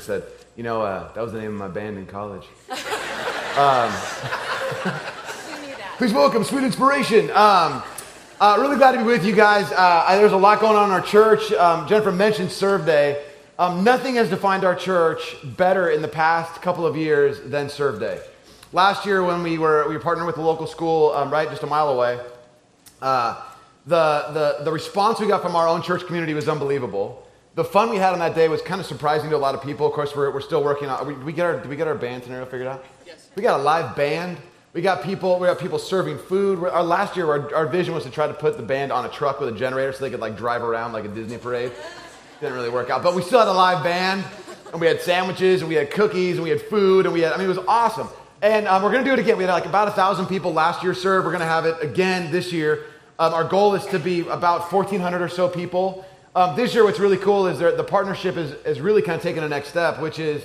and said, you know, uh, that was the name of my band in college. Um, please welcome Sweet Inspiration. Um, uh, really glad to be with you guys. Uh, there's a lot going on in our church. Um, Jennifer mentioned Serve Day. Um, nothing has defined our church better in the past couple of years than Serve Day. Last year, when we were we were partnered with the local school, um, right just a mile away, uh, the, the the response we got from our own church community was unbelievable. The fun we had on that day was kind of surprising to a lot of people. Of course, we're, we're still working on. We, we get our, did we get our band scenario figured out? Yes. We got a live band. We got people. We got people serving food. Our last year, our, our vision was to try to put the band on a truck with a generator so they could like drive around like a Disney parade. Didn't really work out. But we still had a live band, and we had sandwiches, and we had cookies, and we had food, and we had, I mean, it was awesome. And um, we're going to do it again. We had like about a thousand people last year serve. We're going to have it again this year. Um, our goal is to be about 1,400 or so people. Um, this year, what's really cool is that the partnership is, is really kind of taking a next step, which is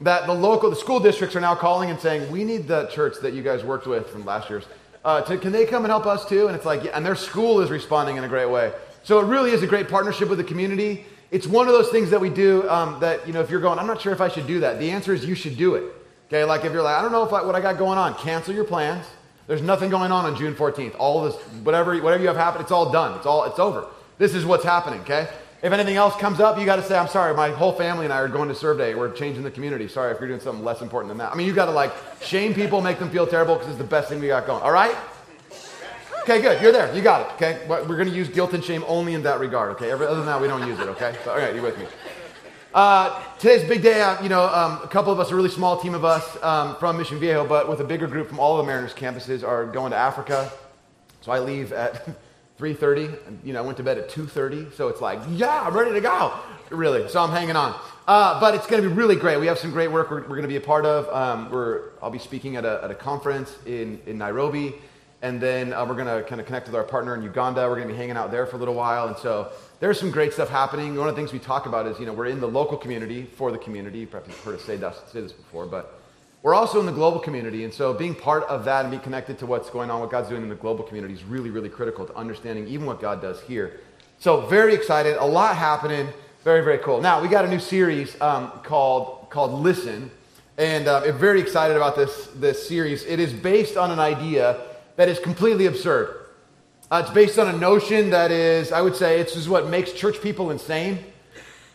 that the local, the school districts are now calling and saying, we need the church that you guys worked with from last year's. Uh, to, can they come and help us too? And it's like, yeah, and their school is responding in a great way. So it really is a great partnership with the community it's one of those things that we do um, that, you know, if you're going, I'm not sure if I should do that. The answer is you should do it. Okay, like if you're like, I don't know if I, what I got going on, cancel your plans. There's nothing going on on June 14th. All this, whatever, whatever you have happened, it's all done. It's all, it's over. This is what's happening. Okay. If anything else comes up, you got to say, I'm sorry, my whole family and I are going to serve day. We're changing the community. Sorry if you're doing something less important than that. I mean, you got to like shame people, make them feel terrible because it's the best thing we got going. All right? Okay, good. You're there. You got it. Okay. We're going to use guilt and shame only in that regard. Okay. Other than that, we don't use it. Okay. So, all right, you're with me. Uh, today's big day. Uh, you know, um, a couple of us, a really small team of us um, from Mission Viejo, but with a bigger group from all of the Mariners campuses, are going to Africa. So I leave at 3:30. You know, I went to bed at 2:30. So it's like, yeah, I'm ready to go. Really. So I'm hanging on. Uh, but it's going to be really great. We have some great work we're, we're going to be a part of. Um, we're, I'll be speaking at a, at a conference in, in Nairobi. And then uh, we're going to kind of connect with our partner in Uganda. We're going to be hanging out there for a little while. And so there's some great stuff happening. One of the things we talk about is, you know, we're in the local community for the community. Perhaps you've heard us say, this, say this before, but we're also in the global community. And so being part of that and being connected to what's going on, what God's doing in the global community is really, really critical to understanding even what God does here. So very excited. A lot happening. Very, very cool. Now, we got a new series um, called, called Listen. And uh, I'm very excited about this, this series. It is based on an idea that is completely absurd. Uh, it's based on a notion that is, I would say, it's just what makes church people insane.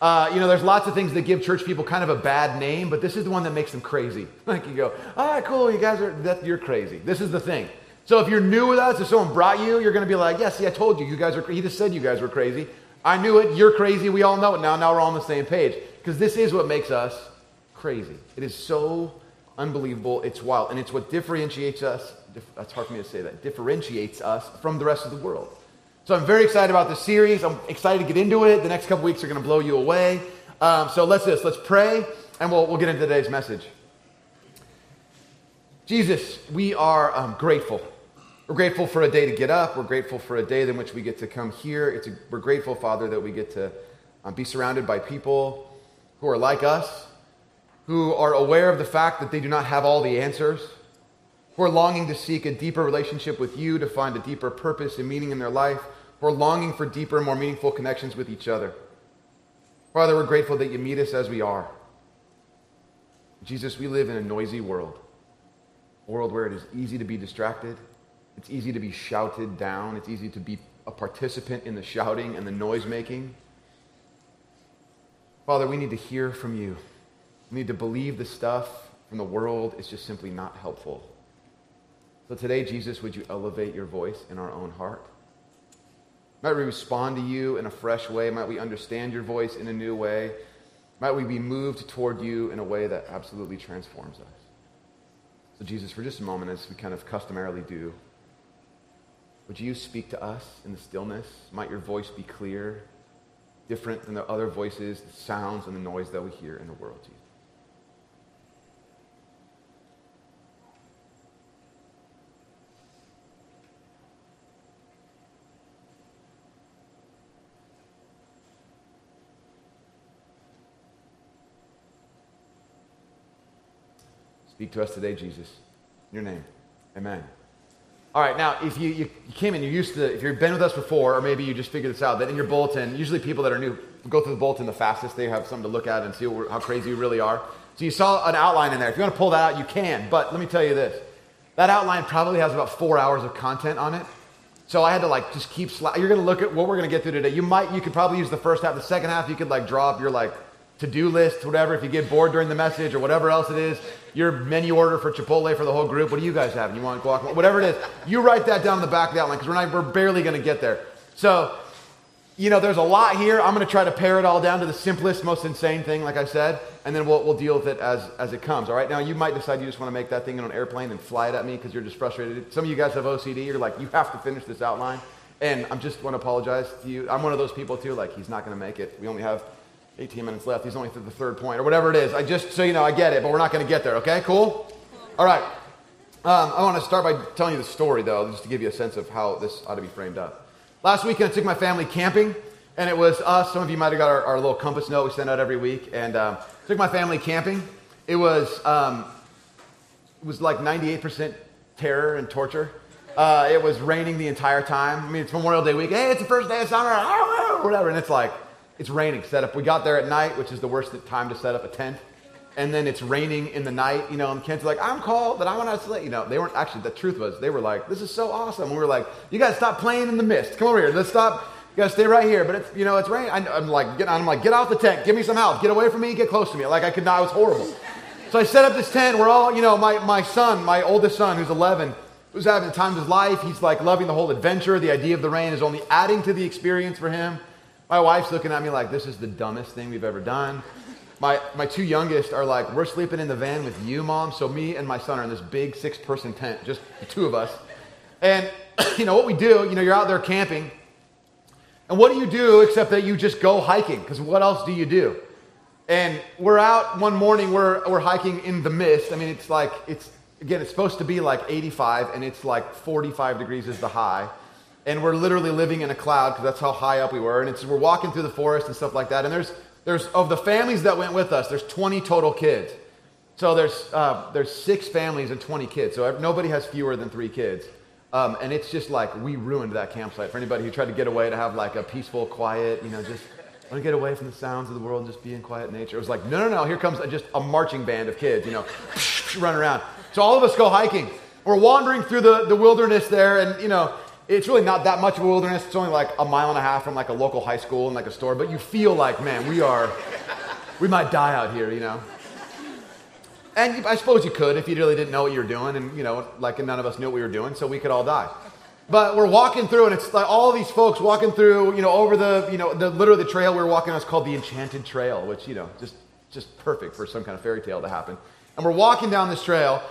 Uh, you know, there's lots of things that give church people kind of a bad name, but this is the one that makes them crazy. Like you go, all right, cool, you guys are, that, you're crazy. This is the thing. So if you're new with us, if someone brought you, you're going to be like, yes, yeah, I told you, you guys are, he just said you guys were crazy. I knew it, you're crazy, we all know it now. Now we're all on the same page. Because this is what makes us crazy. It is so unbelievable, it's wild. And it's what differentiates us that's hard for me to say that, differentiates us from the rest of the world. So I'm very excited about this series. I'm excited to get into it. The next couple weeks are going to blow you away. Um, so let's this. Let's pray, and we'll, we'll get into today's message. Jesus, we are um, grateful. We're grateful for a day to get up. We're grateful for a day in which we get to come here. A, we're grateful, Father, that we get to um, be surrounded by people who are like us, who are aware of the fact that they do not have all the answers who are longing to seek a deeper relationship with you, to find a deeper purpose and meaning in their life, who are longing for deeper and more meaningful connections with each other. Father, we're grateful that you meet us as we are. Jesus, we live in a noisy world, a world where it is easy to be distracted, it's easy to be shouted down, it's easy to be a participant in the shouting and the noise making. Father, we need to hear from you. We need to believe the stuff from the world is just simply not helpful. So today, Jesus, would you elevate your voice in our own heart? Might we respond to you in a fresh way? Might we understand your voice in a new way? Might we be moved toward you in a way that absolutely transforms us? So, Jesus, for just a moment, as we kind of customarily do, would you speak to us in the stillness? Might your voice be clear, different than the other voices, the sounds, and the noise that we hear in the world, Jesus? Speak to us today, Jesus. In your name. Amen. All right, now if you, you, you came in, you're used to, if you've been with us before, or maybe you just figured this out, that in your bulletin, usually people that are new go through the bulletin the fastest. They have something to look at and see how crazy you really are. So you saw an outline in there. If you want to pull that out, you can. But let me tell you this that outline probably has about four hours of content on it. So I had to like just keep. Sli- You're going to look at what we're going to get through today. You might, you could probably use the first half. The second half, you could like draw up your like to-do list, whatever. If you get bored during the message or whatever else it is, your menu order for Chipotle for the whole group. What do you guys have? You want guacamole? Whatever it is, you write that down in the back of the outline because we're not, we're barely going to get there. So, you know, there's a lot here. I'm going to try to pare it all down to the simplest, most insane thing, like I said, and then we'll, we'll deal with it as, as it comes. All right. Now, you might decide you just want to make that thing in an airplane and fly it at me because you're just frustrated. Some of you guys have OCD. You're like, you have to finish this outline. And I'm just want to apologize to you. I'm one of those people too. Like, he's not going to make it. We only have 18 minutes left. He's only to the third point or whatever it is. I just, so you know, I get it, but we're not going to get there. Okay, cool? All right. Um, I want to start by telling you the story, though, just to give you a sense of how this ought to be framed up. Last weekend, I took my family camping, and it was us. Some of you might have got our, our little compass note we send out every week, and um, took my family camping. It was, um, it was like 98% terror and torture. Uh, it was raining the entire time. I mean, it's Memorial Day week. Hey, it's the first day of summer, whatever. And it's like, it's raining. Set up. We got there at night, which is the worst time to set up a tent. And then it's raining in the night, you know, and kids like, I'm cold, but I want to sleep. You know, they weren't actually, the truth was, they were like, this is so awesome. we were like, you to stop playing in the mist. Come over here. Let's stop. You to stay right here. But it's, you know, it's raining. I, am like, get, I'm like, get off the tent. Give me some help. Get away from me. Get close to me. Like, I could not. It was horrible. So I set up this tent. We're all, you know, my, my son, my oldest son, who's 11, who's having the time of his life. He's like loving the whole adventure. The idea of the rain is only adding to the experience for him. My wife's looking at me like, this is the dumbest thing we've ever done. My, my two youngest are like, we're sleeping in the van with you, mom. So me and my son are in this big six person tent, just the two of us. And, you know, what we do, you know, you're out there camping. And what do you do except that you just go hiking? Because what else do you do? And we're out one morning, we're, we're hiking in the mist. I mean, it's like, it's, again, it's supposed to be like 85, and it's like 45 degrees is the high and we're literally living in a cloud because that's how high up we were. And we're walking through the forest and stuff like that. And there's, there's of the families that went with us, there's 20 total kids. So there's, uh, there's six families and 20 kids. So nobody has fewer than three kids. Um, and it's just like we ruined that campsite for anybody who tried to get away to have like a peaceful, quiet, you know, just want to get away from the sounds of the world and just be in quiet nature. It was like, no, no, no, here comes just a marching band of kids, you know, run around. So all of us go hiking. We're wandering through the, the wilderness there, and, you know, it's really not that much of a wilderness. It's only like a mile and a half from like a local high school and like a store, but you feel like, man, we are, we might die out here, you know. And I suppose you could if you really didn't know what you were doing, and you know, like none of us knew what we were doing, so we could all die. But we're walking through, and it's like all these folks walking through, you know, over the, you know, the literally the trail we were walking on is called the Enchanted Trail, which you know, just just perfect for some kind of fairy tale to happen. And we're walking down this trail,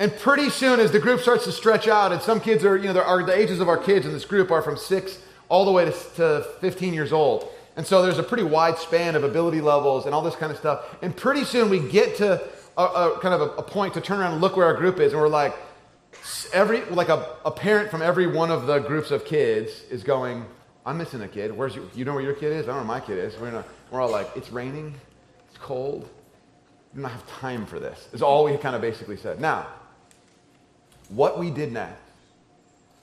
and pretty soon, as the group starts to stretch out, and some kids are, you know, are, the ages of our kids in this group are from six all the way to, to 15 years old. And so there's a pretty wide span of ability levels and all this kind of stuff. And pretty soon we get to a, a kind of a, a, point to turn around and look where our group is, and we're like, every like a, a parent from every one of the groups of kids is going, I'm missing a kid. Where's your, you know where your kid is? I don't know where my kid is. We're, we're all like, it's raining, it's cold. We don't have time for this. Is all we kind of basically said. Now, what we did next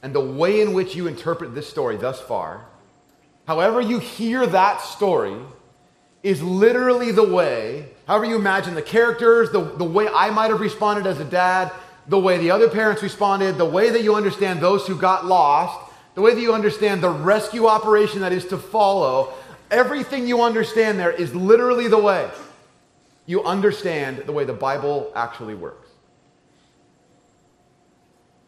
and the way in which you interpret this story thus far, however you hear that story, is literally the way, however you imagine the characters, the, the way I might have responded as a dad, the way the other parents responded, the way that you understand those who got lost, the way that you understand the rescue operation that is to follow, everything you understand there is literally the way. You understand the way the Bible actually works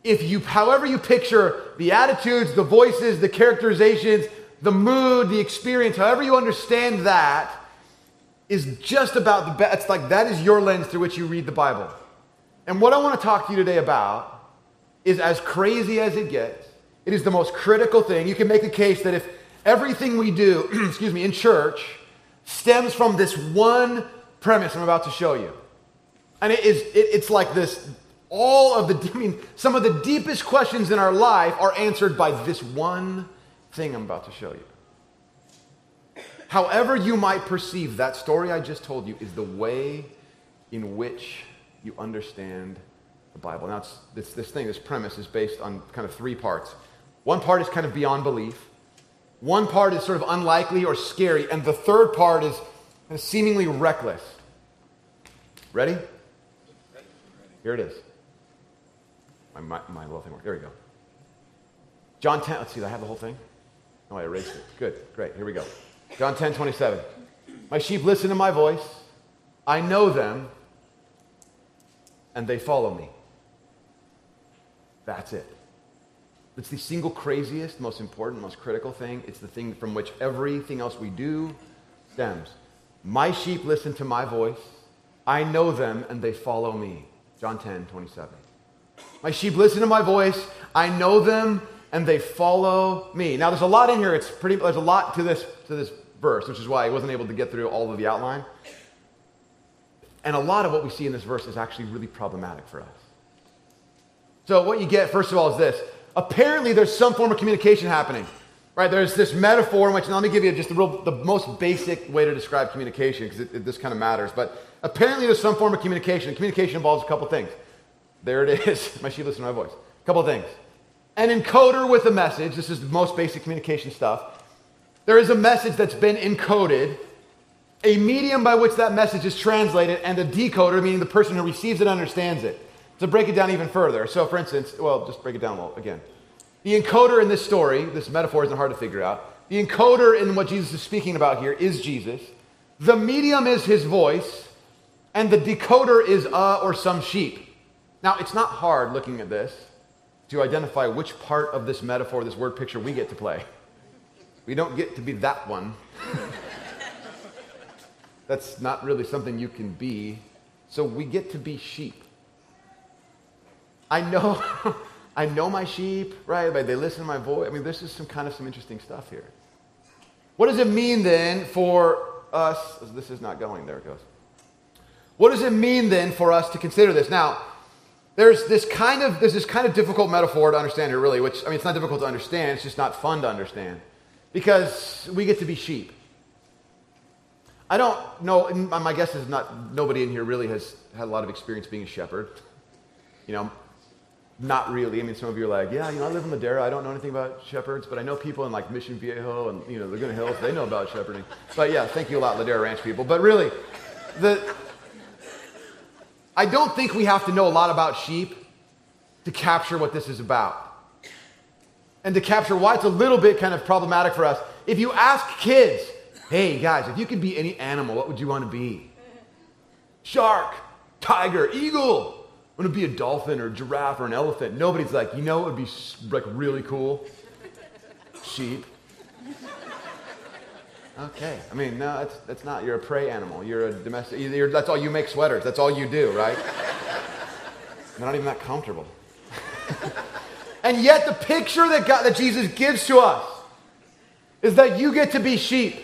if you, however you picture the attitudes, the voices, the characterizations, the mood, the experience, however you understand that, is just about the best. It's like that is your lens through which you read the Bible. And what I want to talk to you today about is as crazy as it gets, it is the most critical thing. You can make the case that if everything we do, excuse me, in church stems from this one premise I'm about to show you. And it is, it, it's like this all of the, I mean, some of the deepest questions in our life are answered by this one thing I'm about to show you. However, you might perceive that story I just told you is the way in which you understand the Bible. Now, it's, this, this thing, this premise is based on kind of three parts. One part is kind of beyond belief, one part is sort of unlikely or scary, and the third part is seemingly reckless. Ready? Here it is. My, my, little thing worked. There we go. John 10, let's see, I have the whole thing? Oh, I erased it. Good, great, here we go. John 10, 27. My sheep listen to my voice. I know them, and they follow me. That's it. It's the single craziest, most important, most critical thing. It's the thing from which everything else we do stems. My sheep listen to my voice. I know them, and they follow me. John 10, 27. My sheep listen to my voice. I know them, and they follow me. Now, there's a lot in here. It's pretty. There's a lot to this to this verse, which is why I wasn't able to get through all of the outline. And a lot of what we see in this verse is actually really problematic for us. So, what you get, first of all, is this. Apparently, there's some form of communication happening. Right? There's this metaphor in which, now let me give you just the, real, the most basic way to describe communication, because this kind of matters. But apparently, there's some form of communication. Communication involves a couple things. There it is. my sheep listen to my voice. A couple of things. An encoder with a message. This is the most basic communication stuff there is a message that's been encoded, a medium by which that message is translated, and a decoder, meaning the person who receives it understands it. To break it down even further, so for instance, well, just break it down again. The encoder in this story, this metaphor isn't hard to figure out. The encoder in what Jesus is speaking about here is Jesus. The medium is his voice, and the decoder is a or some sheep. Now, it's not hard looking at this to identify which part of this metaphor, this word picture, we get to play. We don't get to be that one. That's not really something you can be. So we get to be sheep. I know, I know my sheep, right? They listen to my voice. I mean, this is some kind of some interesting stuff here. What does it mean then for us? This is not going. There it goes. What does it mean then for us to consider this? Now, there's this kind of there's this kind of difficult metaphor to understand here, really. Which I mean, it's not difficult to understand. It's just not fun to understand because we get to be sheep. I don't know, my guess is not, nobody in here really has had a lot of experience being a shepherd. You know, not really. I mean, some of you are like, yeah, you know, I live in Ladera. I don't know anything about shepherds, but I know people in like Mission Viejo and, you know, Laguna Hills, they know about shepherding. But yeah, thank you a lot, Ladera Ranch people. But really, the, I don't think we have to know a lot about sheep to capture what this is about and to capture why it's a little bit kind of problematic for us. If you ask kids, hey guys, if you could be any animal, what would you want to be? Shark, tiger, eagle. I want to be a dolphin or giraffe or an elephant. Nobody's like, you know, it would be like really cool. Sheep. Okay. I mean, no, that's, that's not. You're a prey animal. You're a domestic. You're, that's all you make sweaters. That's all you do, right? They're not even that comfortable. And yet, the picture that, God, that Jesus gives to us is that you get to be sheep.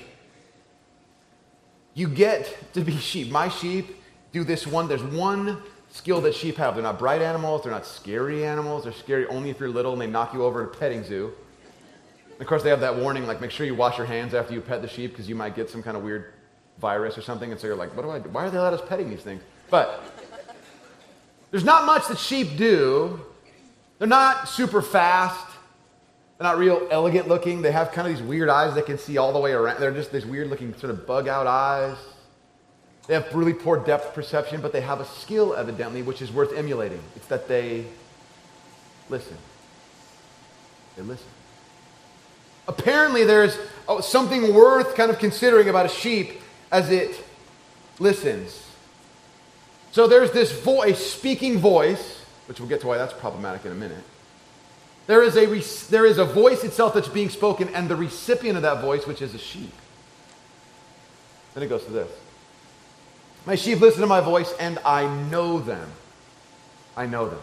You get to be sheep. My sheep do this one. There's one skill that sheep have. They're not bright animals. They're not scary animals. They're scary only if you're little and they knock you over at a petting zoo. Of course, they have that warning like, make sure you wash your hands after you pet the sheep because you might get some kind of weird virus or something. And so you're like, what do I do? Why are they let us petting these things? But there's not much that sheep do they're not super fast. They're not real elegant looking. They have kind of these weird eyes that can see all the way around. They're just these weird looking sort of bug out eyes. They have really poor depth perception, but they have a skill, evidently, which is worth emulating. It's that they listen. They listen. Apparently, there's oh, something worth kind of considering about a sheep as it listens. So there's this voice, speaking voice, which we'll get to why that's problematic in a minute. There is a, re- there is a voice itself that's being spoken, and the recipient of that voice, which is a sheep. Then it goes to this My sheep listen to my voice, and I know them. I know them.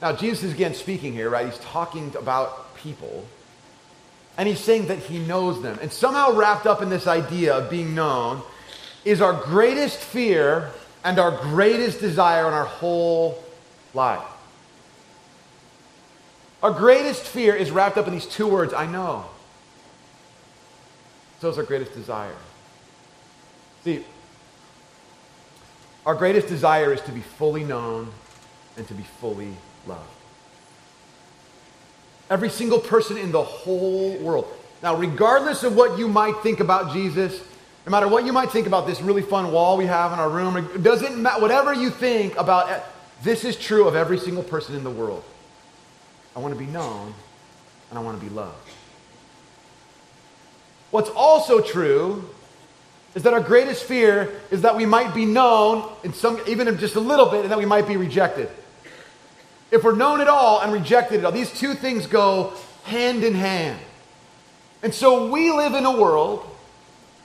Now, Jesus is again speaking here, right? He's talking about people. And he's saying that he knows them. And somehow wrapped up in this idea of being known is our greatest fear and our greatest desire in our whole life. Our greatest fear is wrapped up in these two words I know. So is our greatest desire. See, our greatest desire is to be fully known and to be fully loved. Every single person in the whole world. Now, regardless of what you might think about Jesus, no matter what you might think about this really fun wall we have in our room, it doesn't matter, whatever you think about this is true of every single person in the world. I want to be known and I want to be loved. What's also true is that our greatest fear is that we might be known in some even just a little bit and that we might be rejected. If we're known at all and rejected at all, these two things go hand in hand. And so we live in a world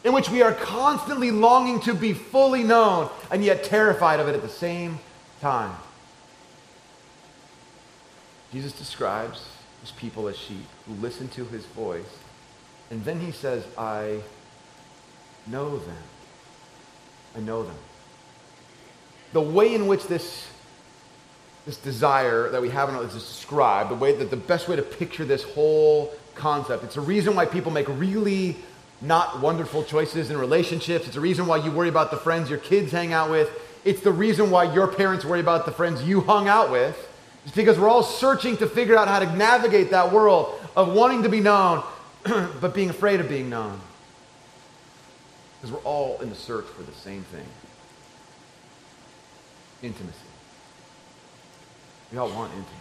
in which we are constantly longing to be fully known and yet terrified of it at the same time. Jesus describes his people as sheep who listen to his voice, and then he says, I know them. I know them. The way in which this this desire that we have in is described, the way that the best way to picture this whole concept. It's a reason why people make really not wonderful choices in relationships. It's a reason why you worry about the friends your kids hang out with. It's the reason why your parents worry about the friends you hung out with. It's because we're all searching to figure out how to navigate that world of wanting to be known, but being afraid of being known. Because we're all in the search for the same thing intimacy. We all want intimacy.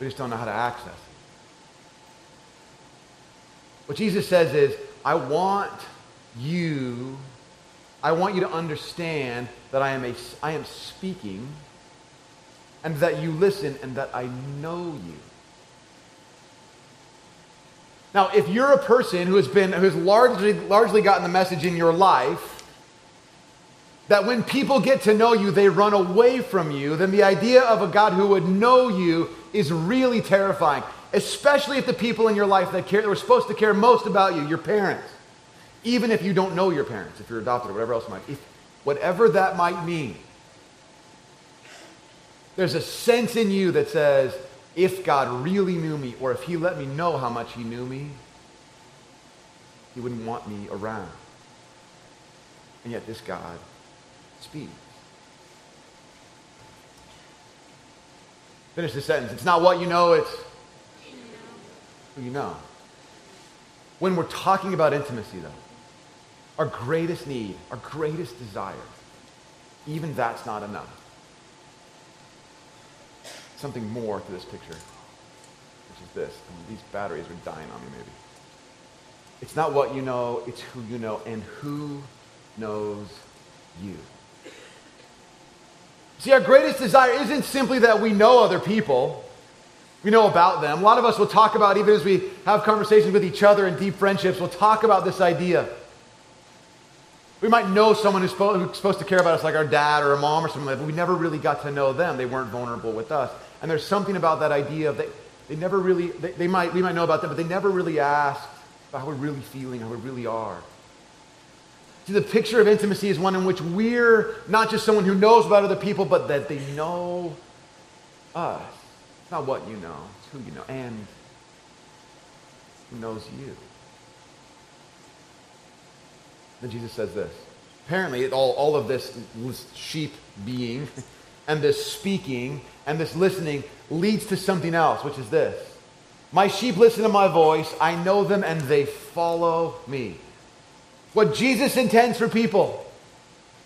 We just don't know how to access it. What Jesus says is, I want you, I want you to understand that I am, a, I am speaking and that you listen and that I know you. Now, if you're a person who has been, who has largely, largely gotten the message in your life that when people get to know you, they run away from you, then the idea of a God who would know you is really terrifying, especially if the people in your life that, care, that were supposed to care most about you, your parents, even if you don't know your parents, if you're adopted or whatever else might, if, whatever that might mean, there's a sense in you that says, if God really knew me, or if He let me know how much He knew me, He wouldn't want me around. And yet, this God speed. Finish the sentence. It's not what you know, it's who you know. When we're talking about intimacy, though, our greatest need, our greatest desire, even that's not enough. Something more to this picture, which is this. these batteries are dying on me, maybe. It's not what you know, it's who you know, and who knows you. See, our greatest desire isn't simply that we know other people, we know about them. A lot of us will talk about, even as we have conversations with each other in deep friendships, we'll talk about this idea. We might know someone who's supposed to care about us, like our dad or a mom or something like that, but we never really got to know them. They weren't vulnerable with us. And there's something about that idea of they, they never really, they, they might, we might know about them, but they never really asked about how we're really feeling, how we really are. See, the picture of intimacy is one in which we're not just someone who knows about other people, but that they know us. It's not what you know, it's who you know, and who knows you. Then Jesus says this. Apparently, all, all of this sheep being and this speaking and this listening leads to something else, which is this. My sheep listen to my voice, I know them, and they follow me. What Jesus intends for people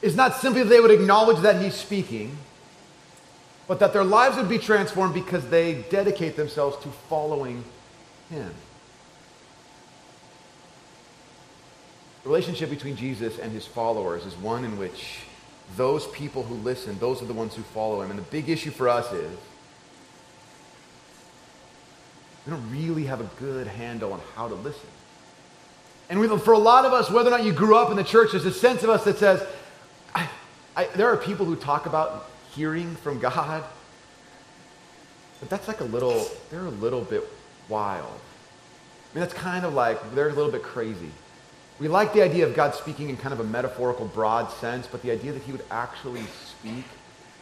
is not simply that they would acknowledge that he's speaking, but that their lives would be transformed because they dedicate themselves to following him. The relationship between Jesus and his followers is one in which those people who listen, those are the ones who follow him. And the big issue for us is we don't really have a good handle on how to listen. And we, for a lot of us, whether or not you grew up in the church, there's a sense of us that says, I, I, there are people who talk about hearing from God, but that's like a little, they're a little bit wild. I mean, that's kind of like, they're a little bit crazy. We like the idea of God speaking in kind of a metaphorical, broad sense, but the idea that he would actually speak,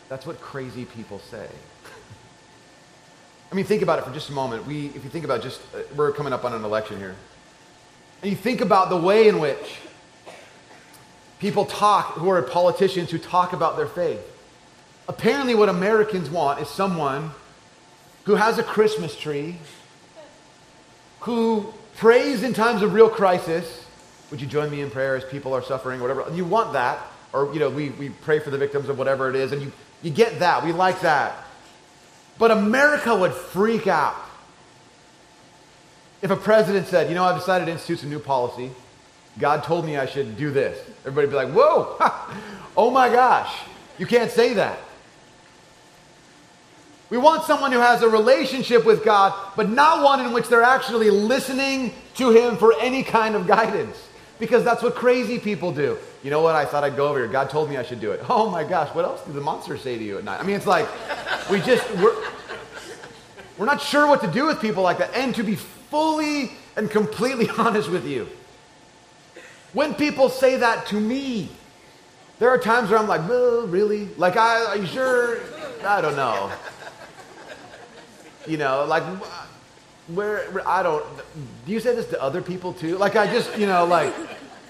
that's what crazy people say. I mean, think about it for just a moment. We, if you think about just, uh, we're coming up on an election here. And you think about the way in which people talk, who are politicians who talk about their faith. Apparently, what Americans want is someone who has a Christmas tree, who prays in times of real crisis. Would you join me in prayer as people are suffering, whatever? You want that. Or, you know, we, we pray for the victims of whatever it is, and you, you get that. We like that. But America would freak out if a president said, you know, I've decided to institute some new policy. God told me I should do this. Everybody would be like, whoa, oh my gosh, you can't say that. We want someone who has a relationship with God, but not one in which they're actually listening to Him for any kind of guidance. Because that's what crazy people do. You know what? I thought I'd go over here. God told me I should do it. Oh my gosh, what else did the monster say to you at night? I mean, it's like, we just, we're, we're not sure what to do with people like that. And to be fully and completely honest with you, when people say that to me, there are times where I'm like, oh, really? Like, I, are you sure? I don't know. You know, like, where, where, I don't, do you say this to other people too? Like, I just, you know, like,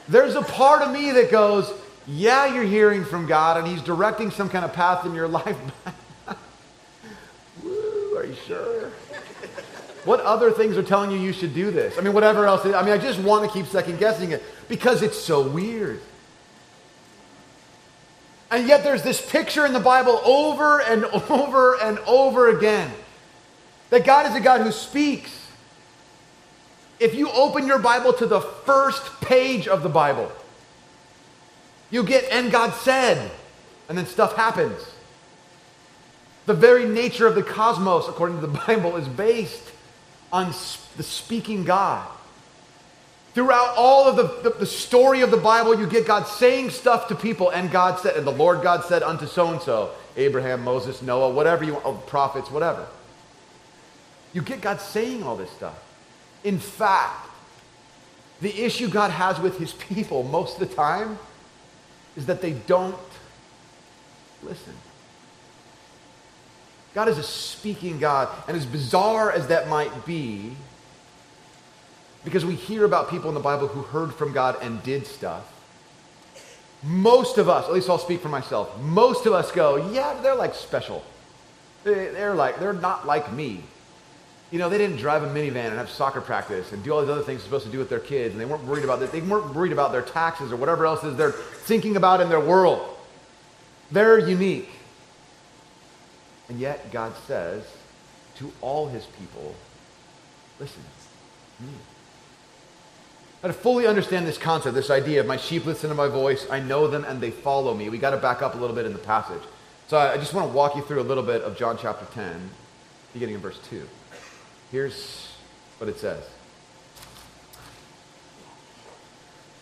there's a part of me that goes, yeah, you're hearing from God and He's directing some kind of path in your life. Woo, are you sure? What other things are telling you you should do this? I mean, whatever else. I mean, I just want to keep second guessing it because it's so weird. And yet there's this picture in the Bible over and over and over again that God is a God who speaks. If you open your Bible to the first page of the Bible, you get, and God said, and then stuff happens. The very nature of the cosmos, according to the Bible, is based on the speaking God. Throughout all of the, the, the, story of the Bible, you get God saying stuff to people, and God said, and the Lord God said unto so and so, Abraham, Moses, Noah, whatever you want, prophets, whatever. You get God saying all this stuff. In fact, the issue God has with his people most of the time is that they don't listen. God is a speaking God, and as bizarre as that might be, because we hear about people in the Bible who heard from God and did stuff, most of us, at least I'll speak for myself, most of us go, yeah, they're like special. They're like, they're not like me. You know, they didn't drive a minivan and have soccer practice and do all these other things supposed to do with their kids, and they weren't worried about that. They weren't worried about their taxes or whatever else is they're thinking about in their world. They're unique. And yet, God says to all his people, listen me. Now, to fully understand this concept, this idea of my sheep listen to my voice, I know them and they follow me, we got to back up a little bit in the passage. So I just want to walk you through a little bit of John chapter 10, beginning in verse 2. Here's what it says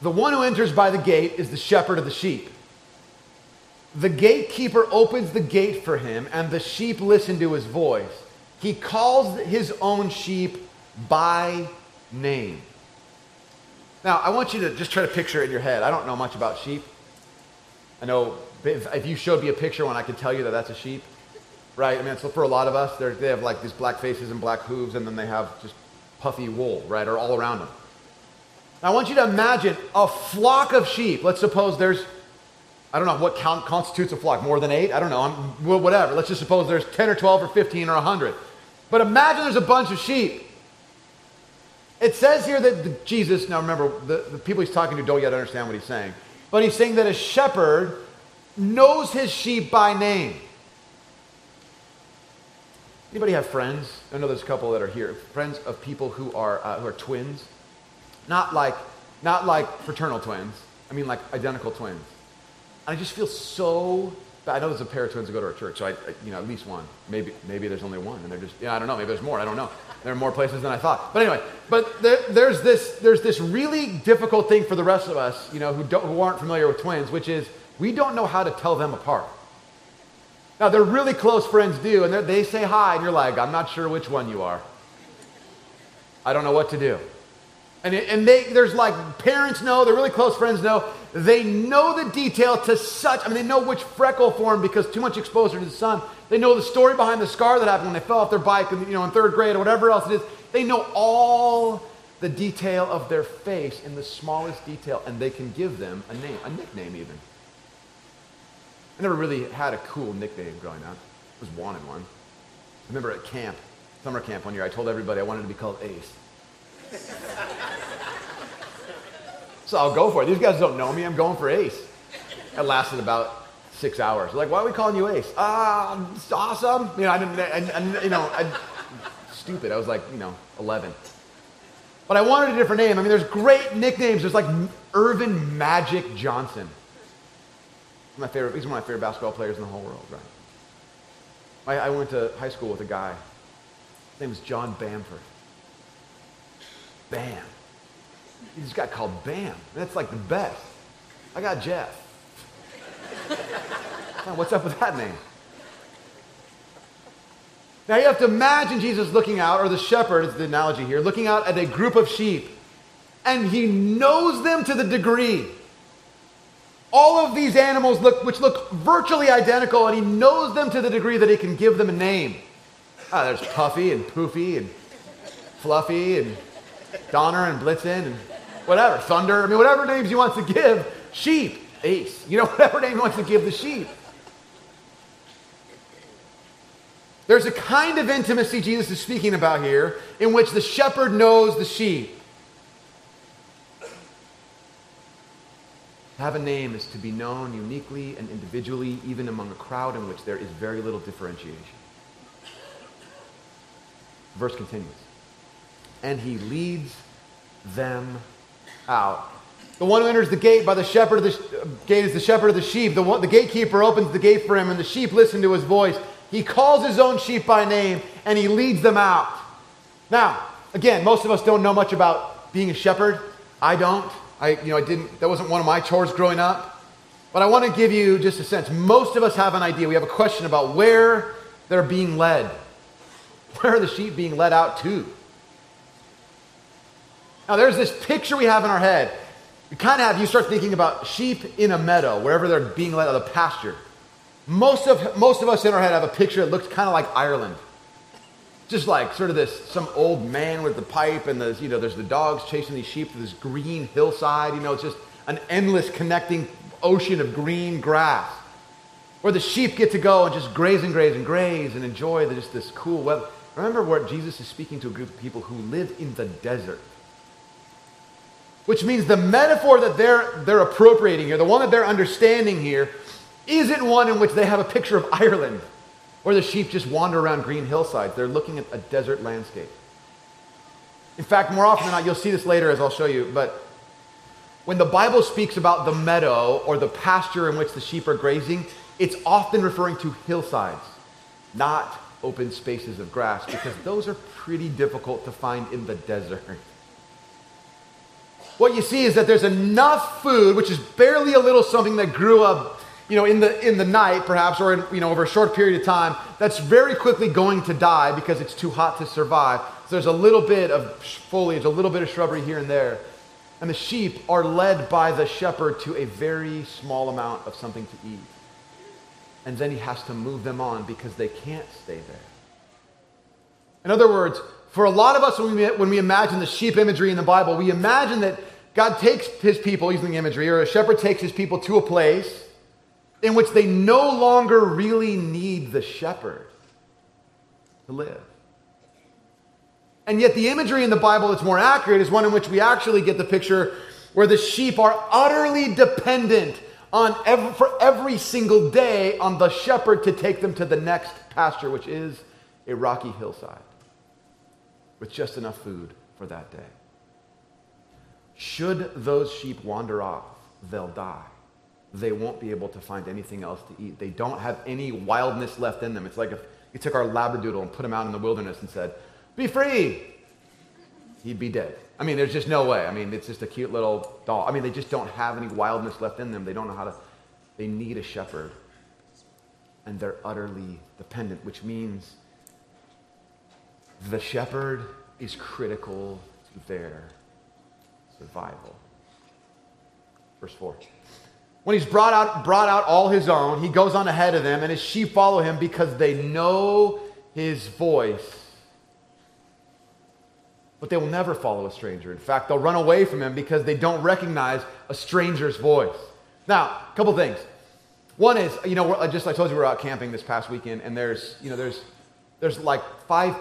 The one who enters by the gate is the shepherd of the sheep. The gatekeeper opens the gate for him, and the sheep listen to his voice. He calls his own sheep by name. Now, I want you to just try to picture it in your head. I don't know much about sheep. I know if you showed me a picture one, I could tell you that that's a sheep, right? I mean, so for a lot of us, they have like these black faces and black hooves, and then they have just puffy wool, right, or all around them. Now, I want you to imagine a flock of sheep. Let's suppose there's I don't know what count constitutes a flock, more than eight? I don't know. I'm, whatever. Let's just suppose there's 10 or 12 or 15 or 100. But imagine there's a bunch of sheep. It says here that the, Jesus, now remember, the, the people he's talking to don't yet understand what he's saying. But he's saying that a shepherd knows his sheep by name. Anybody have friends? I know there's a couple that are here. Friends of people who are, uh, who are twins. Not like, not like fraternal twins. I mean like identical twins. I just feel so bad. I know there's a pair of twins that go to our church, so I, you know, at least one. Maybe, maybe there's only one, and they're just, yeah, I don't know. Maybe there's more. I don't know. There are more places than I thought. But anyway, but there, there's this, there's this really difficult thing for the rest of us, you know, who, don't, who aren't familiar with twins, which is we don't know how to tell them apart. Now, their really close friends do, and they say hi, and you're like, I'm not sure which one you are. I don't know what to do. And, and they, there's like parents know, their really close friends know, they know the detail to such, I mean, they know which freckle formed because too much exposure to the sun. They know the story behind the scar that happened when they fell off their bike, you know, in third grade or whatever else it is. They know all the detail of their face in the smallest detail, and they can give them a name, a nickname even. I never really had a cool nickname growing up. I was wanted one. I remember at camp, summer camp one year, I told everybody I wanted to be called Ace. so I'll go for it. These guys don't know me. I'm going for Ace. It lasted about six hours. Like, why are we calling you Ace? Ah, it's awesome. You know, I didn't, I, I, you know, I, stupid. I was like, you know, 11. But I wanted a different name. I mean, there's great nicknames. There's like Earvin Magic Johnson. My favorite, he's one of my favorite basketball players in the whole world, right? I, I went to high school with a guy. His name was John Bamford. Bam. He just got called Bam. That's like the best. I got Jeff. What's up with that name? Now you have to imagine Jesus looking out, or the shepherd is the analogy here, looking out at a group of sheep, and he knows them to the degree. All of these animals look, which look virtually identical, and he knows them to the degree that he can give them a name. Ah, there's Puffy and Poofy and Fluffy and Donner and Blitzen and whatever, Thunder. I mean, whatever names he wants to give, sheep, Ace. You know, whatever name he wants to give the sheep. There's a kind of intimacy Jesus is speaking about here in which the shepherd knows the sheep. To have a name is to be known uniquely and individually, even among a crowd in which there is very little differentiation. Verse continues. And he leads them out. The one who enters the gate by the shepherd of the gate is the shepherd of the sheep. The, one, the gatekeeper opens the gate for him, and the sheep listen to his voice. He calls his own sheep by name and he leads them out. Now, again, most of us don't know much about being a shepherd. I don't. I, you know, I didn't, that wasn't one of my chores growing up. But I want to give you just a sense. Most of us have an idea. We have a question about where they're being led. Where are the sheep being led out to? Now, there's this picture we have in our head. You kind of have, you start thinking about sheep in a meadow, wherever they're being led out of the pasture. Most of, most of us in our head have a picture that looks kind of like Ireland. Just like sort of this, some old man with the pipe and the, you know, there's the dogs chasing these sheep to this green hillside. You know, it's just an endless connecting ocean of green grass where the sheep get to go and just graze and graze and graze and enjoy the, just this cool weather. Remember where Jesus is speaking to a group of people who live in the desert. Which means the metaphor that they're, they're appropriating here, the one that they're understanding here, isn't one in which they have a picture of Ireland or the sheep just wander around green hillsides. They're looking at a desert landscape. In fact, more often than not, you'll see this later as I'll show you, but when the Bible speaks about the meadow or the pasture in which the sheep are grazing, it's often referring to hillsides, not open spaces of grass, because those are pretty difficult to find in the desert. What you see is that there's enough food, which is barely a little something that grew up you know, in the, in the night, perhaps, or in, you know, over a short period of time, that's very quickly going to die because it's too hot to survive. So there's a little bit of foliage, a little bit of shrubbery here and there. And the sheep are led by the shepherd to a very small amount of something to eat. And then he has to move them on because they can't stay there. In other words, for a lot of us, when we, when we imagine the sheep imagery in the Bible, we imagine that God takes his people, using the imagery, or a shepherd takes his people to a place in which they no longer really need the shepherd to live. And yet, the imagery in the Bible that's more accurate is one in which we actually get the picture where the sheep are utterly dependent on every, for every single day on the shepherd to take them to the next pasture, which is a rocky hillside with just enough food for that day. Should those sheep wander off, they'll die they won't be able to find anything else to eat. They don't have any wildness left in them. It's like if you took our Labradoodle and put him out in the wilderness and said, Be free! He'd be dead. I mean, there's just no way. I mean, it's just a cute little doll. I mean, they just don't have any wildness left in them. They don't know how to, they need a shepherd. And they're utterly dependent, which means the shepherd is critical to their survival. Verse 4. When he's brought out, brought out all his own, he goes on ahead of them, and his sheep follow him because they know his voice. But they will never follow a stranger. In fact, they'll run away from him because they don't recognize a stranger's voice. Now, a couple things. One is, you know, we're- uh, just I told you, we were out camping this past weekend, and there's, you know, there's, there's like five,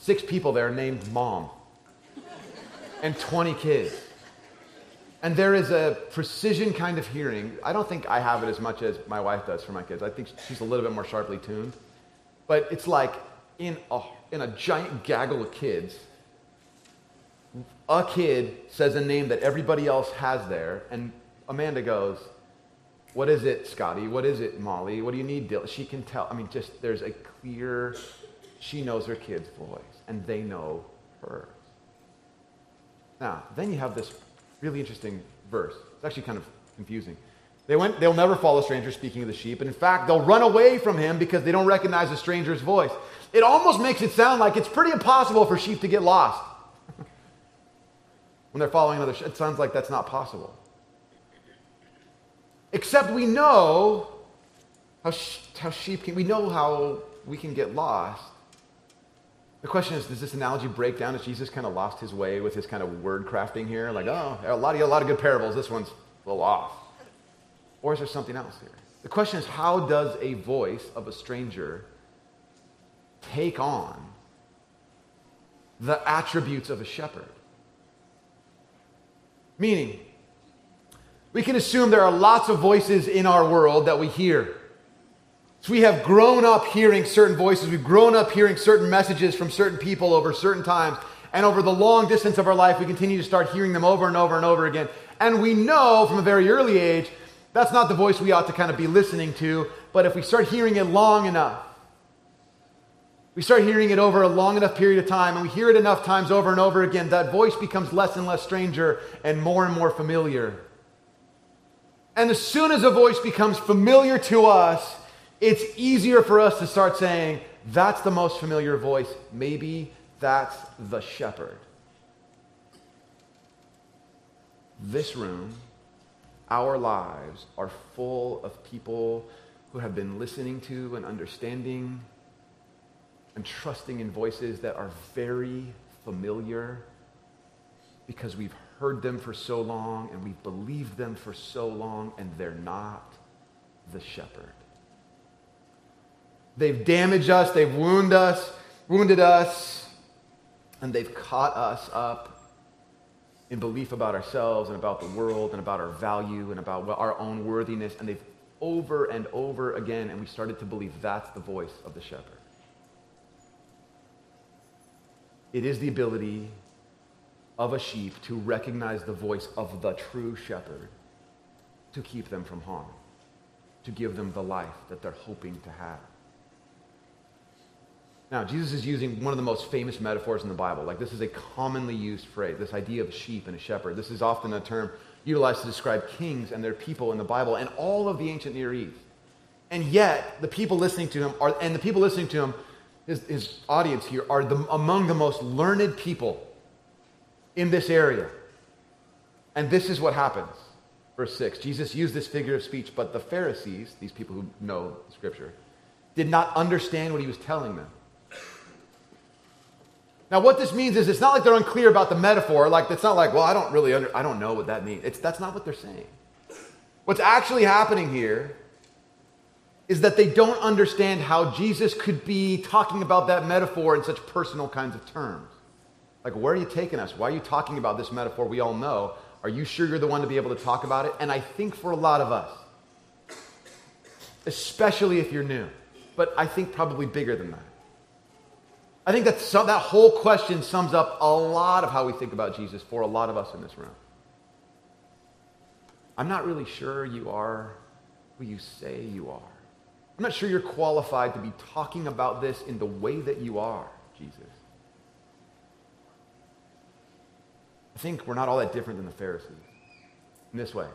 six people there named Mom, and 20 kids. And there is a precision kind of hearing. I don't think I have it as much as my wife does for my kids. I think she's a little bit more sharply tuned. But it's like in a, in a giant gaggle of kids, a kid says a name that everybody else has there, and Amanda goes, What is it, Scotty? What is it, Molly? What do you need, Dylan? She can tell. I mean, just there's a clear, she knows her kid's voice, and they know her. Now, then you have this really interesting verse. It's actually kind of confusing. They went, they'll never follow a stranger speaking of the sheep, and in fact, they'll run away from him because they don't recognize a stranger's voice. It almost makes it sound like it's pretty impossible for sheep to get lost when they're following another sheep. It sounds like that's not possible. Except we know how, sh- how sheep can, we know how we can get lost. The question is, does this analogy break down? Has Jesus kind of lost his way with his kind of word crafting here? Like, oh, a lot of, a lot of good parables. This one's a little off. Or is there something else here? The question is, how does a voice of a stranger take on the attributes of a shepherd? Meaning, we can assume there are lots of voices in our world that we hear. So we have grown up hearing certain voices. We've grown up hearing certain messages from certain people over certain times. And over the long distance of our life, we continue to start hearing them over and over and over again. And we know from a very early age that's not the voice we ought to kind of be listening to. But if we start hearing it long enough, we start hearing it over a long enough period of time, and we hear it enough times over and over again, that voice becomes less and less stranger and more and more familiar. And as soon as a voice becomes familiar to us, it's easier for us to start saying, that's the most familiar voice. Maybe that's the shepherd. This room, our lives, are full of people who have been listening to and understanding and trusting in voices that are very familiar because we've heard them for so long and we've believed them for so long, and they're not the shepherd. They've damaged us, they've wounded us, wounded us, and they've caught us up in belief about ourselves and about the world and about our value and about our own worthiness. And they've over and over again, and we started to believe that's the voice of the shepherd. It is the ability of a sheep to recognize the voice of the true shepherd to keep them from harm, to give them the life that they're hoping to have. Now, Jesus is using one of the most famous metaphors in the Bible. Like, this is a commonly used phrase, this idea of a sheep and a shepherd. This is often a term utilized to describe kings and their people in the Bible and all of the ancient Near East. And yet, the people listening to him are, and the people listening to him, his, his audience here, are the, among the most learned people in this area. And this is what happens. Verse 6 Jesus used this figure of speech, but the Pharisees, these people who know scripture, did not understand what he was telling them. Now, what this means is it's not like they're unclear about the metaphor. Like, it's not like, well, I don't really under, I don't know what that means. It's, that's not what they're saying. What's actually happening here is that they don't understand how Jesus could be talking about that metaphor in such personal kinds of terms. Like, where are you taking us? Why are you talking about this metaphor we all know? Are you sure you're the one to be able to talk about it? And I think for a lot of us, especially if you're new, but I think probably bigger than that. I think that, that whole question sums up a lot of how we think about Jesus for a lot of us in this room. I'm not really sure you are who you say you are. I'm not sure you're qualified to be talking about this in the way that you are, Jesus. I think we're not all that different than the Pharisees in this way.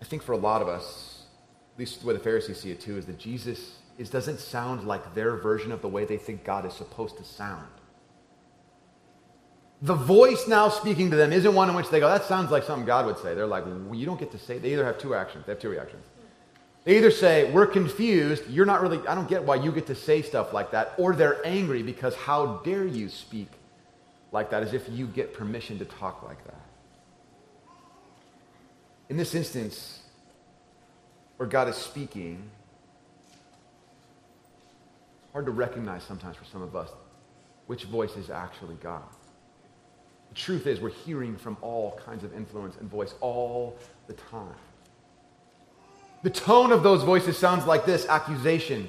I think for a lot of us, at least the way the Pharisees see it too, is that Jesus is, doesn't sound like their version of the way they think God is supposed to sound. The voice now speaking to them isn't one in which they go, that sounds like something God would say. They're like, well, you don't get to say. They either have two actions. They have two reactions. They either say, we're confused. You're not really, I don't get why you get to say stuff like that. Or they're angry because how dare you speak like that as if you get permission to talk like that. In this instance, where God is speaking, hard to recognize sometimes for some of us which voice is actually God. The truth is, we're hearing from all kinds of influence and voice all the time. The tone of those voices sounds like this accusation,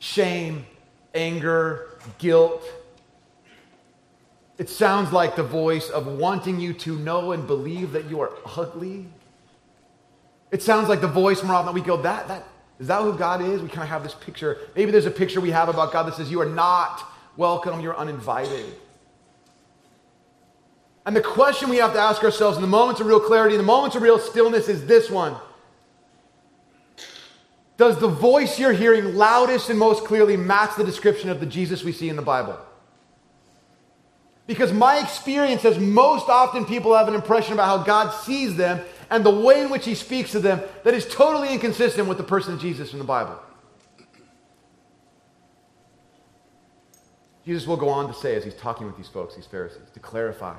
shame, anger, guilt. It sounds like the voice of wanting you to know and believe that you are ugly. It sounds like the voice more often that we go, that, that, is that who God is? We kind of have this picture. Maybe there's a picture we have about God that says, you are not welcome, you're uninvited. And the question we have to ask ourselves in the moments of real clarity, in the moments of real stillness, is this one Does the voice you're hearing loudest and most clearly match the description of the Jesus we see in the Bible? Because my experience is most often people have an impression about how God sees them and the way in which he speaks to them that is totally inconsistent with the person of Jesus in the Bible. Jesus will go on to say, as he's talking with these folks, these Pharisees, to clarify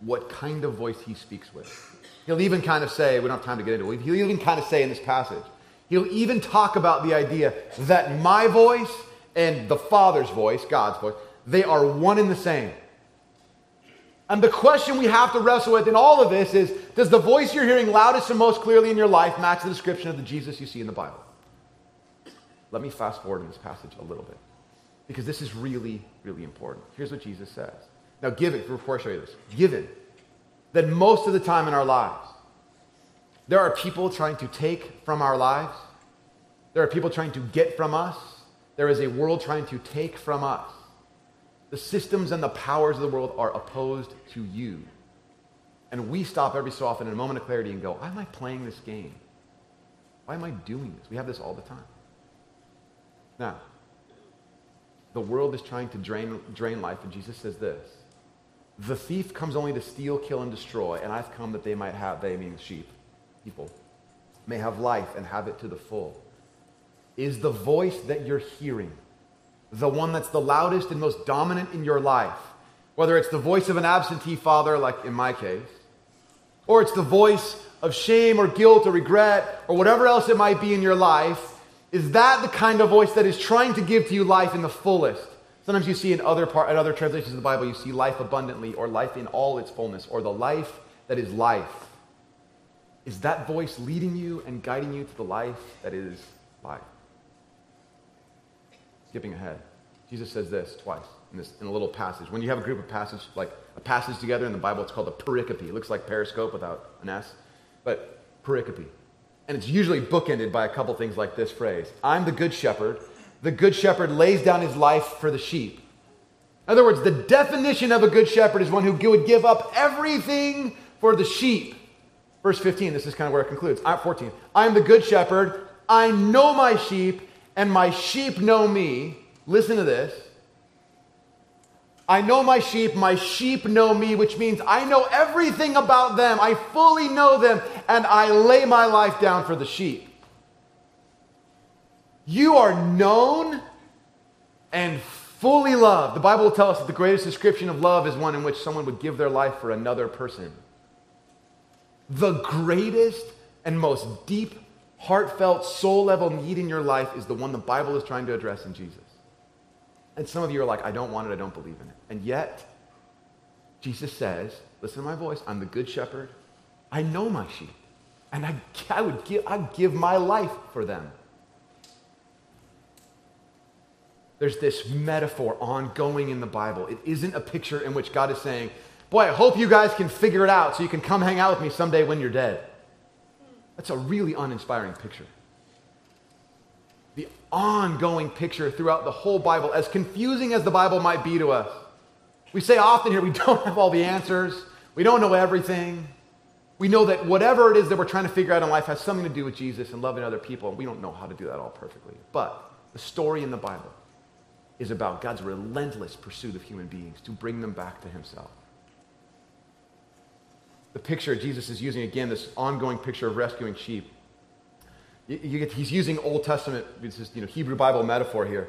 what kind of voice he speaks with. He'll even kind of say, we don't have time to get into it, he'll even kind of say in this passage, he'll even talk about the idea that my voice and the Father's voice, God's voice, they are one and the same. And the question we have to wrestle with in all of this is Does the voice you're hearing loudest and most clearly in your life match the description of the Jesus you see in the Bible? Let me fast forward in this passage a little bit because this is really, really important. Here's what Jesus says. Now, given, before I show you this, given that most of the time in our lives, there are people trying to take from our lives, there are people trying to get from us, there is a world trying to take from us. The systems and the powers of the world are opposed to you. And we stop every so often in a moment of clarity and go, why am I playing this game? Why am I doing this? We have this all the time. Now, the world is trying to drain, drain life, and Jesus says this The thief comes only to steal, kill, and destroy, and I've come that they might have, they mean sheep, people, may have life and have it to the full. Is the voice that you're hearing the one that's the loudest and most dominant in your life, whether it's the voice of an absentee father, like in my case, or it's the voice of shame or guilt or regret or whatever else it might be in your life, is that the kind of voice that is trying to give to you life in the fullest? Sometimes you see in other, part, in other translations of the Bible, you see life abundantly or life in all its fullness or the life that is life. Is that voice leading you and guiding you to the life that is life? Skipping ahead. Jesus says this twice in, this, in a little passage. When you have a group of passages, like a passage together in the Bible, it's called a pericope. It looks like periscope without an S, but pericope. And it's usually bookended by a couple things like this phrase I'm the good shepherd. The good shepherd lays down his life for the sheep. In other words, the definition of a good shepherd is one who would give up everything for the sheep. Verse 15, this is kind of where it concludes. Uh, 14. I am the good shepherd. I know my sheep, and my sheep know me. Listen to this. I know my sheep, my sheep know me, which means I know everything about them. I fully know them, and I lay my life down for the sheep. You are known and fully loved. The Bible will tell us that the greatest description of love is one in which someone would give their life for another person. The greatest and most deep, heartfelt, soul level need in your life is the one the Bible is trying to address in Jesus. And some of you are like, I don't want it, I don't believe in it. And yet, Jesus says, Listen to my voice. I'm the good shepherd. I know my sheep. And I, I would give, I'd give my life for them. There's this metaphor ongoing in the Bible. It isn't a picture in which God is saying, Boy, I hope you guys can figure it out so you can come hang out with me someday when you're dead. That's a really uninspiring picture the ongoing picture throughout the whole Bible, as confusing as the Bible might be to us. We say often here we don't have all the answers, we don't know everything. We know that whatever it is that we're trying to figure out in life has something to do with Jesus and loving other people, and we don't know how to do that all perfectly. But the story in the Bible is about God's relentless pursuit of human beings to bring them back to Himself. The picture Jesus is using again, this ongoing picture of rescuing sheep, Get, he's using Old Testament, you know, Hebrew Bible metaphor here.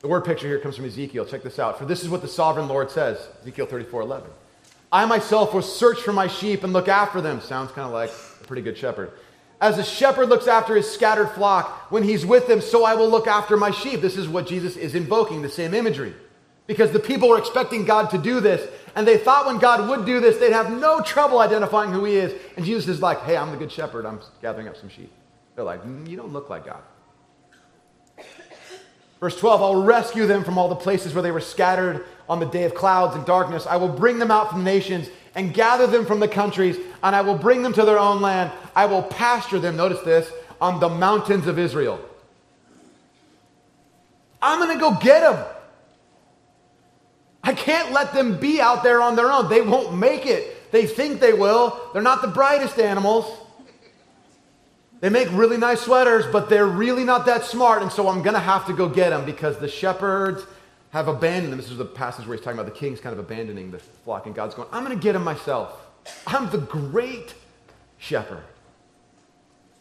The word picture here comes from Ezekiel. Check this out. For this is what the sovereign Lord says, Ezekiel 34 11. I myself will search for my sheep and look after them. Sounds kind of like a pretty good shepherd. As a shepherd looks after his scattered flock when he's with them, so I will look after my sheep. This is what Jesus is invoking, the same imagery. Because the people were expecting God to do this, and they thought when God would do this, they'd have no trouble identifying who he is. And Jesus is like, hey, I'm the good shepherd. I'm gathering up some sheep. They're like, mm, you don't look like God. Verse 12, I'll rescue them from all the places where they were scattered on the day of clouds and darkness. I will bring them out from the nations and gather them from the countries, and I will bring them to their own land. I will pasture them, notice this, on the mountains of Israel. I'm going to go get them. I can't let them be out there on their own. They won't make it. They think they will. They're not the brightest animals. They make really nice sweaters, but they're really not that smart, and so I'm going to have to go get them because the shepherds have abandoned them. This is the passage where he's talking about the king's kind of abandoning the flock, and God's going, I'm going to get them myself. I'm the great shepherd.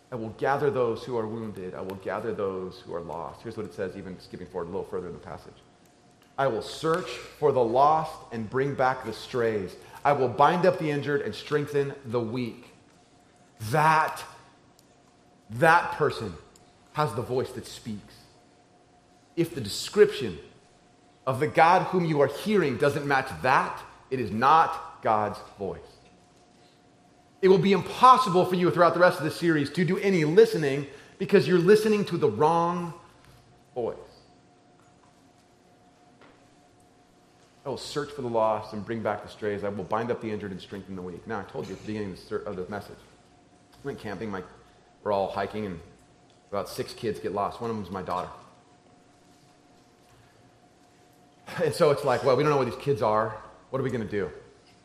I will gather those who are wounded. I will gather those who are lost. Here's what it says, even skipping forward a little further in the passage. I will search for the lost and bring back the strays. I will bind up the injured and strengthen the weak. That that person has the voice that speaks. If the description of the God whom you are hearing doesn't match that, it is not God's voice. It will be impossible for you throughout the rest of the series to do any listening because you're listening to the wrong voice. I will search for the lost and bring back the strays. I will bind up the injured and strengthen the weak. Now, I told you at the beginning of the message. I went camping. My we're all hiking, and about six kids get lost. One of them is my daughter. And so it's like, well, we don't know where these kids are. What are we going to do?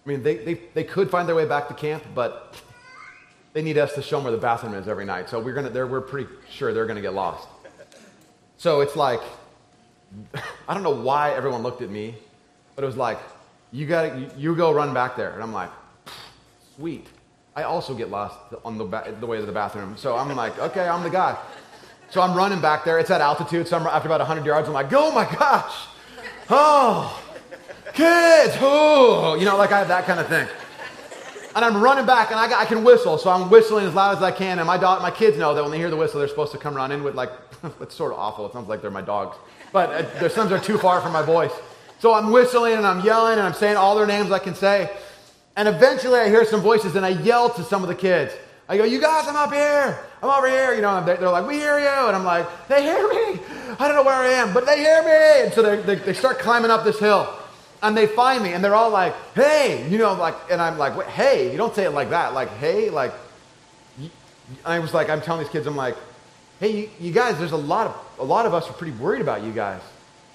I mean, they, they, they could find their way back to camp, but they need us to show them where the bathroom is every night. So we're, gonna, we're pretty sure they're going to get lost. So it's like, I don't know why everyone looked at me, but it was like, you, gotta, you, you go run back there. And I'm like, sweet. I also get lost on the, ba- the way to the bathroom. So I'm like, okay, I'm the guy. So I'm running back there. It's at altitude. So I'm, after about 100 yards, I'm like, oh my gosh. Oh, kids. Oh, you know, like I have that kind of thing. And I'm running back and I, got, I can whistle. So I'm whistling as loud as I can. And my, my kids know that when they hear the whistle, they're supposed to come run in with like, it's sort of awful. It sounds like they're my dogs. But uh, their sons are too far from my voice. So I'm whistling and I'm yelling and I'm saying all their names I can say. And eventually I hear some voices and I yell to some of the kids. I go, you guys, I'm up here. I'm over here. You know, they're, like, we hear you. And I'm like, they hear me. I don't know where I am, but they hear me. And so they, they start climbing up this hill and they find me and they're all like, hey, you know, like, and I'm like, hey, you don't say it like that. Like, hey, like, I was like, I'm telling these kids, I'm like, hey, you, you guys, there's a lot of, a lot of us are pretty worried about you guys.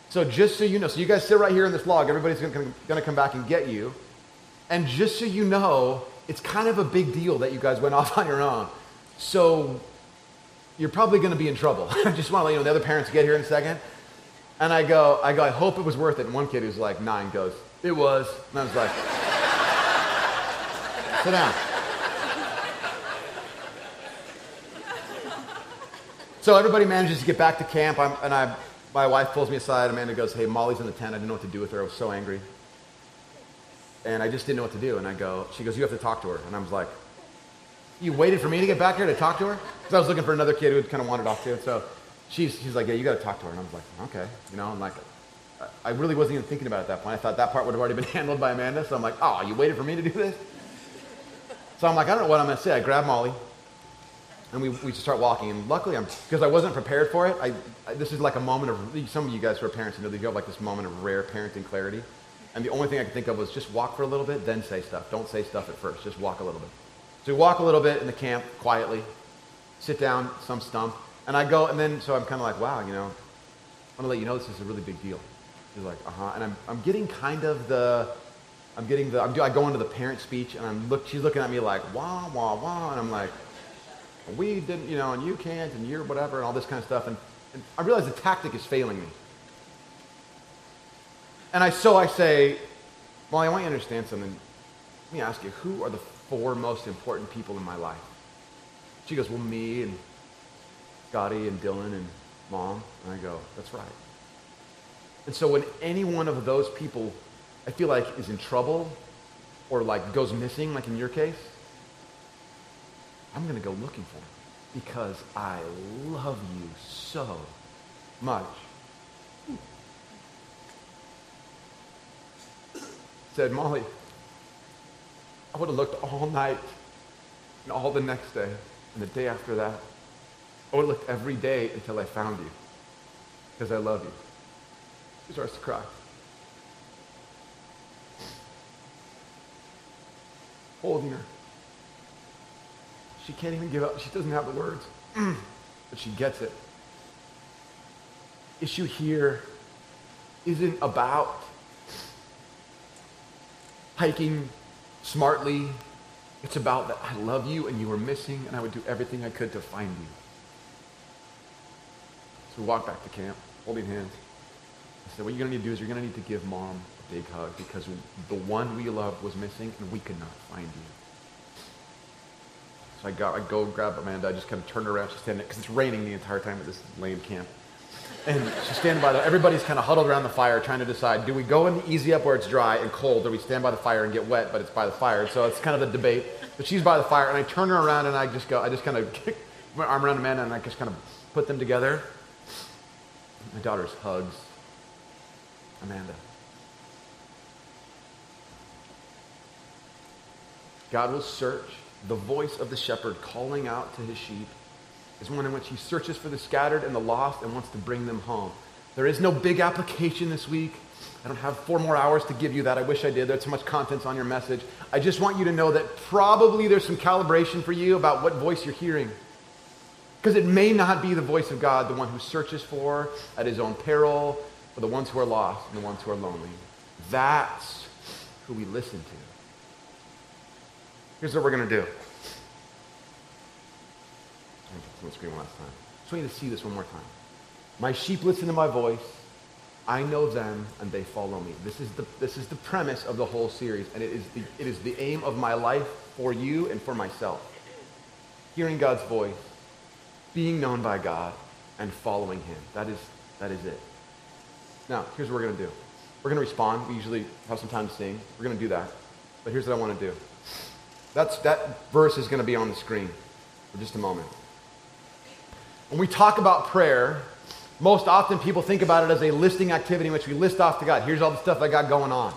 So just so you know, so you guys sit right here in this log. Everybody's going to come back and get you. And just so you know, it's kind of a big deal that you guys went off on your own. So you're probably going to be in trouble. I just want to let you know the other parents get here in a second. And I go, I go, I hope it was worth it. And one kid who's like nine goes, it was. And I was like, sit down. So everybody manages to get back to camp. I'm, and I, my wife pulls me aside. Amanda goes, hey, Molly's in the tent. I didn't know what to do with her. I was so angry and I just didn't know what to do. And I go, she goes, you have to talk to her. And I was like, you waited for me to get back here to talk to her? Because I was looking for another kid who had kind of wandered off too. So she's, she's like, yeah, you got to talk to her. And I was like, okay. You know, I'm like, I really wasn't even thinking about it at that point. I thought that part would have already been handled by Amanda. So I'm like, oh, you waited for me to do this? So I'm like, I don't know what I'm going to say. I grab Molly and we, we start walking. And luckily, I'm because I wasn't prepared for it. I, I, this is like a moment of some of you guys who are parents, you know, you have like this moment of rare parenting clarity. And the only thing I could think of was just walk for a little bit, then say stuff. Don't say stuff at first. Just walk a little bit. So we walk a little bit in the camp quietly, sit down, some stump, and I go, and then so I'm kind of like, wow, you know, I want to let you know this is a really big deal. He's like, uh huh. And I'm, I'm getting kind of the, I'm getting the, I'm I go into the parent speech, and I'm look, she's looking at me like, wah, wah, wah, and I'm like, we didn't, you know, and you can't, and you're whatever, and all this kind of stuff. And, and I realize the tactic is failing me. And I, so I say, Molly, I want you to understand something. Let me ask you, who are the four most important people in my life? She goes, well, me and Scotty and Dylan and mom. And I go, that's right. And so when any one of those people, I feel like, is in trouble or like goes missing, like in your case, I'm going to go looking for them. because I love you so much. Hmm. Said, Molly, I would have looked all night and all the next day and the day after that. I would have looked every day until I found you because I love you. She starts to cry. Holding her. She can't even give up. She doesn't have the words, but she gets it. Issue here isn't about hiking smartly. It's about that I love you and you were missing, and I would do everything I could to find you. So we walk back to camp, holding hands. I said, What you're going to need to do is you're going to need to give mom a big hug because the one we loved was missing and we could not find you. So I, got, I go grab Amanda. I just kind of turn around. She's standing because it's raining the entire time at this lame camp. And she's standing by the, everybody's kind of huddled around the fire trying to decide, do we go the easy up where it's dry and cold, or we stand by the fire and get wet, but it's by the fire. So it's kind of the debate. But she's by the fire, and I turn her around and I just go, I just kind of kick my arm around Amanda and I just kind of put them together. My daughter's hugs Amanda. God will search the voice of the shepherd calling out to his sheep is one in which he searches for the scattered and the lost and wants to bring them home. There is no big application this week. I don't have four more hours to give you that. I wish I did. There's so much content on your message. I just want you to know that probably there's some calibration for you about what voice you're hearing. Because it may not be the voice of God, the one who searches for at his own peril, for the ones who are lost and the ones who are lonely. That's who we listen to. Here's what we're going to do. On the screen one last time. I just want you to see this one more time. My sheep listen to my voice. I know them and they follow me. This is the, this is the premise of the whole series, and it is, the, it is the aim of my life for you and for myself. Hearing God's voice, being known by God, and following Him. That is, that is it. Now, here's what we're going to do. We're going to respond. We usually have some time to sing. We're going to do that. But here's what I want to do. That's, that verse is going to be on the screen for just a moment. When we talk about prayer, most often people think about it as a listing activity in which we list off to God. Here's all the stuff I got going on.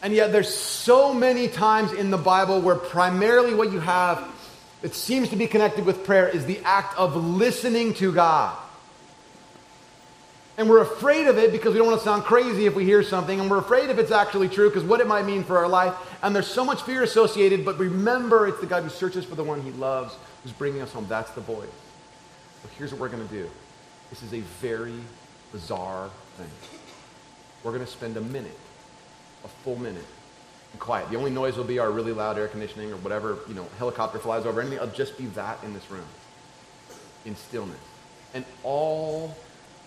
And yet there's so many times in the Bible where primarily what you have that seems to be connected with prayer is the act of listening to God. And we're afraid of it because we don't want to sound crazy if we hear something. And we're afraid if it's actually true because what it might mean for our life. And there's so much fear associated. But remember, it's the God who searches for the one he loves who's bringing us home. That's the voice. But here's what we're going to do this is a very bizarre thing. We're going to spend a minute, a full minute, in quiet. The only noise will be our really loud air conditioning or whatever, you know, helicopter flies over, anything. It'll just be that in this room, in stillness. And all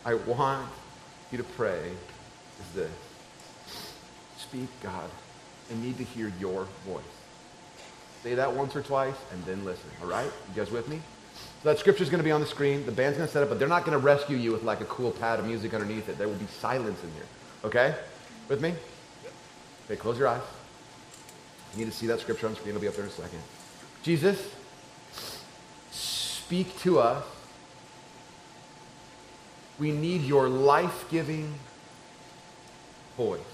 I want you to pray is this Speak, God. I need to hear your voice. Say that once or twice and then listen. All right? You guys with me? So that scripture is going to be on the screen. The band's going to set up, but they're not going to rescue you with like a cool pad of music underneath it. There will be silence in here. Okay? With me? Okay, close your eyes. You need to see that scripture on the screen. It'll be up there in a second. Jesus, speak to us we need your life giving voice.